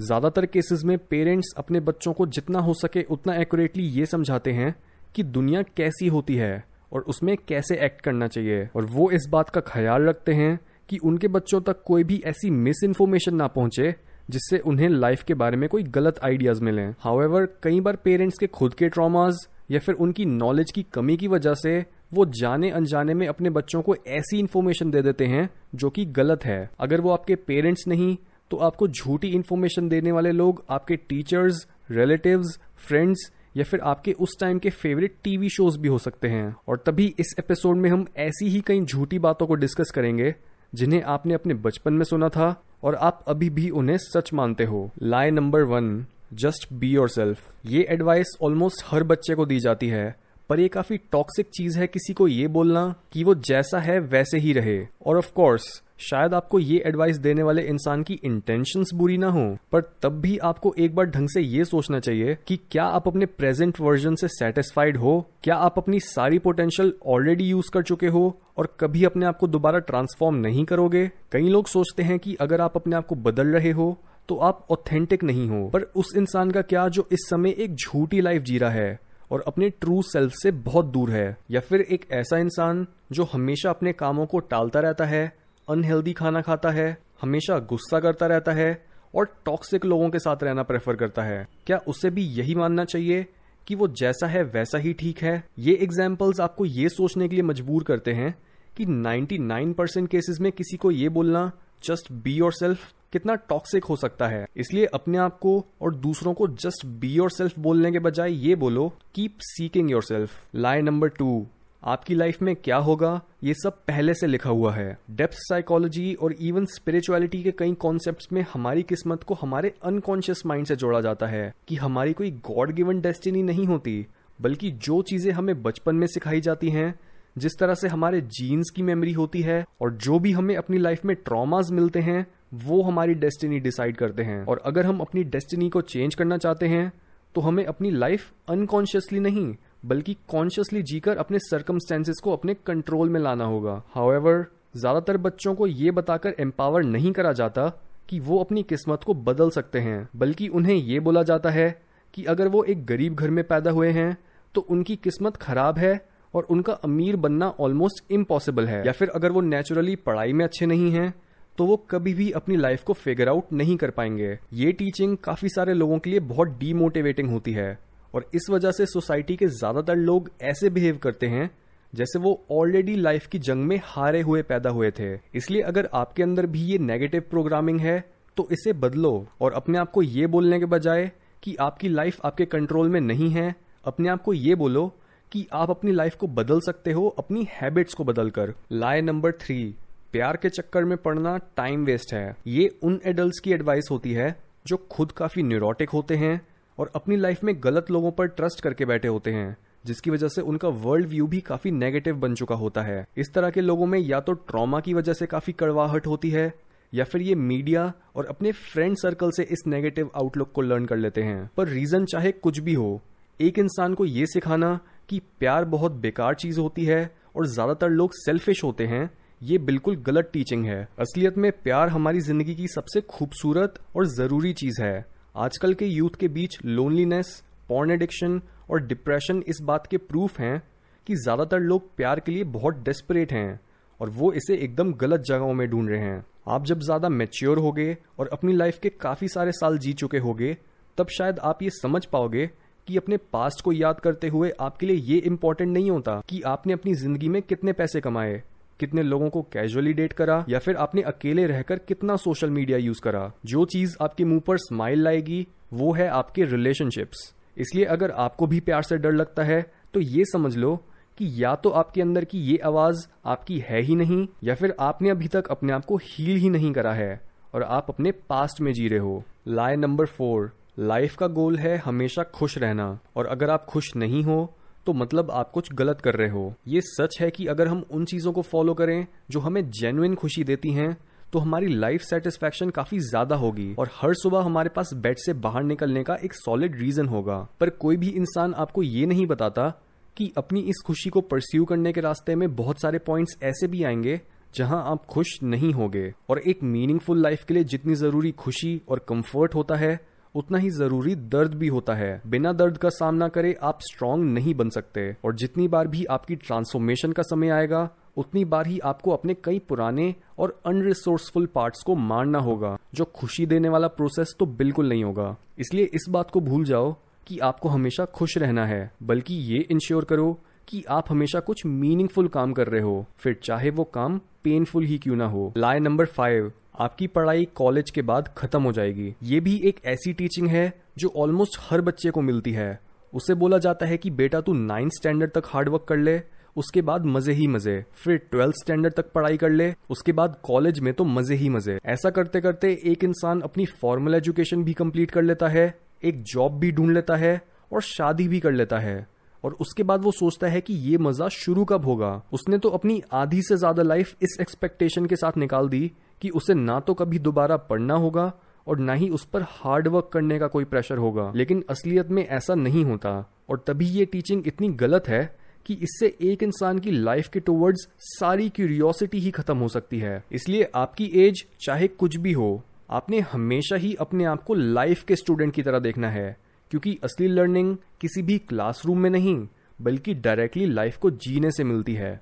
ज़्यादातर केसेस में पेरेंट्स अपने बच्चों को जितना हो सके उतना एक्यूरेटली ये समझाते हैं कि दुनिया कैसी होती है और उसमें कैसे एक्ट करना चाहिए। और वो इस बात का ख्याल रखते हैं कि उनके बच्चों तक कोई भी ऐसी मिस इन्फॉर्मेशन ना पहुँचे जिससे उन्हें लाइफ के बारे में कोई गलत आइडियाज़ मिले। हाउएवर कई बार पेरेंट्स के खुद के ट्रॉमाज या फिर उनकी नॉलेज की कमी की वजह से वो जाने अनजाने में अपने बच्चों को ऐसी इन्फॉर्मेशन दे देते हैं जो कि गलत है। अगर वो आपके पेरेंट्स नहीं तो आपको झूठी इन्फॉर्मेशन देने वाले लोग, आपके टीचर्स रिलेटिव्स फ्रेंड्स या फिर आपके उस टाइम के फेवरेट टीवी शोज़ भी हो सकते हैं। और तभी इस एपिसोड में हम ऐसी ही कई झूठी बातों को डिस्कस करेंगे, जिन्हें आपने अपने बचपन में सुना था और आप अभी भी उन्हें सच मानते हो। Lie number one just be yourself ये एडवाइस ऑलमोस्ट हर बच्चे को दी जाती है, पर ये काफ़ी टॉक्सिक चीज़ है किसी को ये बोलना कि वो जैसा है, वैसे ही रहे। और ऑफ़ कोर्स शायद आपको ये एडवाइस देने वाले इंसान की इंटेंशंस बुरी ना हो, पर तब भी आपको एक बार ढंग से ये सोचना चाहिए कि क्या आप अपने प्रेजेंट वर्जन से सेटिस्फाइड हो, क्या आप अपनी सारी पोटेंशियल ऑलरेडी यूज़ कर चुके हो, और कभी अपने आप को दोबारा ट्रांसफॉर्म नहीं करोगे? कई लोग सोचते हैं कि अगर आप अपने आप को बदल रहे हो तो आप ऑथेंटिक नहीं हो, पर उस इंसान का क्या जो इस समय एक झूठी लाइफ जी रहा है, और अपने ट्रू सेल्फ से बहुत दूर है? या फिर एक ऐसा इंसान जो हमेशा अपने कामों को टालता रहता है अनहेल्दी खाना खाता है, हमेशा गुस्सा करता रहता है और टॉक्सिक लोगों के साथ रहना प्रेफर करता है। क्या उसे भी यही मानना चाहिए कि वो जैसा है वैसा ही ठीक है? ये एग्जाम्पल्स आपको ये सोचने के लिए मजबूर करते हैं कि 99% केसेस में किसी को ये बोलना जस्ट बी योर सेल्फ कितना टॉक्सिक हो सकता है। इसलिए अपने आप को और दूसरों को जस्ट बी योर सेल्फ बोलने के बजाय ये बोलो keep seeking yourself line number two आपकी लाइफ में क्या होगा, ये सब पहले से लिखा हुआ है। डेप्थ साइकोलॉजी और इवन स्पिरिचुअलिटी के कई कॉन्सेप्ट्स में हमारी किस्मत को हमारे अनकॉन्शियस माइंड से जोड़ा जाता है कि हमारी कोई गॉड गिवन डेस्टिनी नहीं होती, बल्कि जो चीज़ें हमें बचपन में सिखाई जाती हैं, जिस तरह से हमारे जीन्स की मेमोरी होती है और जो भी हमें अपनी लाइफ में ट्रॉमास मिलते हैं, वो हमारी डेस्टिनी डिसाइड करते हैं। और अगर हम अपनी डेस्टिनी को चेंज करना चाहते हैं तो हमें अपनी लाइफ अनकॉन्शियसली नहीं बल्कि कॉन्शियसली जीकर अपने सर्कमस्टेंसेस को अपने कंट्रोल में लाना होगा। हाउएवर ज़्यादातर बच्चों को ये बताकर एम्पावर नहीं करा जाता कि वो अपनी किस्मत को बदल सकते हैं, बल्कि उन्हें ये बोला जाता है कि अगर वो एक गरीब घर में पैदा हुए हैं तो उनकी किस्मत खराब है और उनका अमीर बनना ऑलमोस्ट इम्पॉसिबल है। या फिर अगर वो नेचुरली पढ़ाई में अच्छे नहीं हैं तो वो कभी भी अपनी लाइफ को फिगर आउट नहीं कर पाएँगे। ये टीचिंग काफ़ी सारे लोगों के लिए बहुत डीमोटिवेटिंग होती है। और इस वजह से सोसाइटी के ज़्यादातर लोग ऐसे बिहेव करते हैं, जैसे वो ऑलरेडी लाइफ की जंग में हारे हुए पैदा हुए थे। इसलिए अगर आपके अंदर भी ये नेगेटिव प्रोग्रामिंग है तो इसे बदलो और अपने आप को ये बोलने के बजाय कि आपकी लाइफ आपके कंट्रोल में नहीं है, अपने आप को ये बोलो कि आप अपनी लाइफ को बदल सकते हो, अपनी हैबिट्स को बदलकर। लाए नंबर थ्री प्यार के चक्कर में पड़ना टाइम वेस्ट है। ये उन एडल्ट की एडवाइस होती है जो खुद काफ़ी न्यूरोटिक होते हैं और अपनी लाइफ में गलत लोगों पर ट्रस्ट करके बैठे होते हैं, जिसकी वजह से उनका वर्ल्ड व्यू भी काफ़ी नेगेटिव बन चुका होता है। इस तरह के लोगों में या तो ट्रॉमा की वजह से काफ़ी कड़वाहट होती है, या फिर ये मीडिया और अपने फ्रेंड सर्कल से इस नेगेटिव आउटलुक को लर्न कर लेते हैं। पर रीजन चाहे कुछ भी हो, एक इंसान को ये सिखाना कि प्यार बहुत बेकार चीज़ होती है और ज़्यादातर लोग सेल्फिश होते हैं, ये बिल्कुल गलत टीचिंग है। असलियत में प्यार हमारी ज़िंदगी की सबसे खूबसूरत और ज़रूरी चीज़ है। आजकल के यूथ के बीच लोनलीनेस पॉर्न एडिक्शन और डिप्रेशन इस बात के प्रूफ हैं कि ज़्यादातर लोग प्यार के लिए बहुत डेस्परेट हैं और वो इसे एकदम गलत जगहों में ढूंढ रहे हैं। आप जब ज़्यादा मेच्योर होगे और अपनी लाइफ के काफ़ी सारे साल जी चुके होगे, तब शायद आप ये समझ पाओगे कि अपने पास्ट को याद करते हुए आपके लिए ये इम्पोर्टेंट नहीं होता कि आपने अपनी ज़िंदगी में कितने पैसे कमाए। कितने लोगों को कैजुअली डेट करा या फिर आपने अकेले रहकर कितना सोशल मीडिया यूज़ करा। जो चीज़ आपके मुँह पर स्माइल लाएगी, वो है आपके रिलेशनशिप्स इसलिए अगर आपको भी प्यार से डर लगता है तो ये समझ लो कि या तो आपके अंदर की ये आवाज़ आपकी है ही नहीं, या फिर आपने अभी तक अपने आप को हील ही नहीं करा है और आप अपने पास्ट में जी रहे हो। लाइन नंबर फोर लाइफ का गोल है हमेशा खुश रहना। और अगर आप खुश नहीं हो तो मतलब आप कुछ गलत कर रहे हो। ये सच है कि अगर हम उन चीज़ों को फॉलो करें जो हमें जेन्युइन खुशी देती हैं तो हमारी लाइफ सेटिस्फेक्शन काफ़ी ज़्यादा होगी और हर सुबह हमारे पास बेड से बाहर निकलने का एक सॉलिड रीजन होगा। पर कोई भी इंसान आपको ये नहीं बताता कि अपनी इस खुशी को परस्यू करने के रास्ते में बहुत सारे पॉइंट्स ऐसे भी आएँगे जहाँ आप खुश नहीं होंगे। और एक मीनिंगफुल लाइफ के लिए जितनी ज़रूरी खुशी और कंफर्ट होता है उतना ही ज़रूरी दर्द भी होता है। बिना दर्द का सामना करे आप स्ट्रांग नहीं बन सकते। और जितनी बार भी आपकी ट्रांसफॉर्मेशन का समय आएगा, उतनी बार ही आपको अपने कई पुराने और अनरिसोर्सफुल पार्ट्स को मारना होगा, जो खुशी देने वाला प्रोसेस तो बिल्कुल नहीं होगा। इसलिए इस बात को भूल जाओ कि आपको हमेशा खुश रहना है, बल्कि ये इंश्योर करो कि आप हमेशा कुछ मीनिंगफुल काम कर रहे हो। फिर चाहे वो काम पेनफुल ही क्यों ना हो। लाए नंबर फाइव आपकी पढ़ाई कॉलेज के बाद खत्म हो जाएगी। ये भी एक ऐसी टीचिंग है जो ऑलमोस्ट हर बच्चे को मिलती है। उसे बोला जाता है कि बेटा तू नाइन्थ स्टैंडर्ड तक हार्डवर्क कर ले, उसके बाद मज़े ही मज़े। फिर ट्वेल्थ स्टैंडर्ड तक पढ़ाई कर ले, उसके बाद कॉलेज में तो मज़े ही मज़े। ऐसा करते करते एक इंसान अपनी फॉर्मल एजुकेशन भी कंप्लीट कर लेता है, एक जॉब भी ढूंढ लेता है और शादी भी कर लेता है। और उसके बाद वो सोचता है कि ये मज़ा शुरू कब होगा। उसने तो अपनी आधी से ज़्यादा लाइफ इस एक्सपेक्टेशन के साथ निकाल दी कि उसे ना तो कभी दोबारा पढ़ना होगा और ना ही उस पर हार्ड वर्क करने का कोई प्रेशर होगा। लेकिन असलियत में ऐसा नहीं होता और तभी ये टीचिंग इतनी गलत है कि इससे एक इंसान की लाइफ के टूवर्ड्स सारी क्यूरियोसिटी ही खत्म हो सकती है। इसलिए आपकी एज चाहे कुछ भी हो, आपने हमेशा ही अपने आप को लाइफ के स्टूडेंट की तरह देखना है। क्योंकि असली लर्निंग किसी भी क्लासरूम में नहीं, बल्कि डायरेक्टली लाइफ को जीने से मिलती है।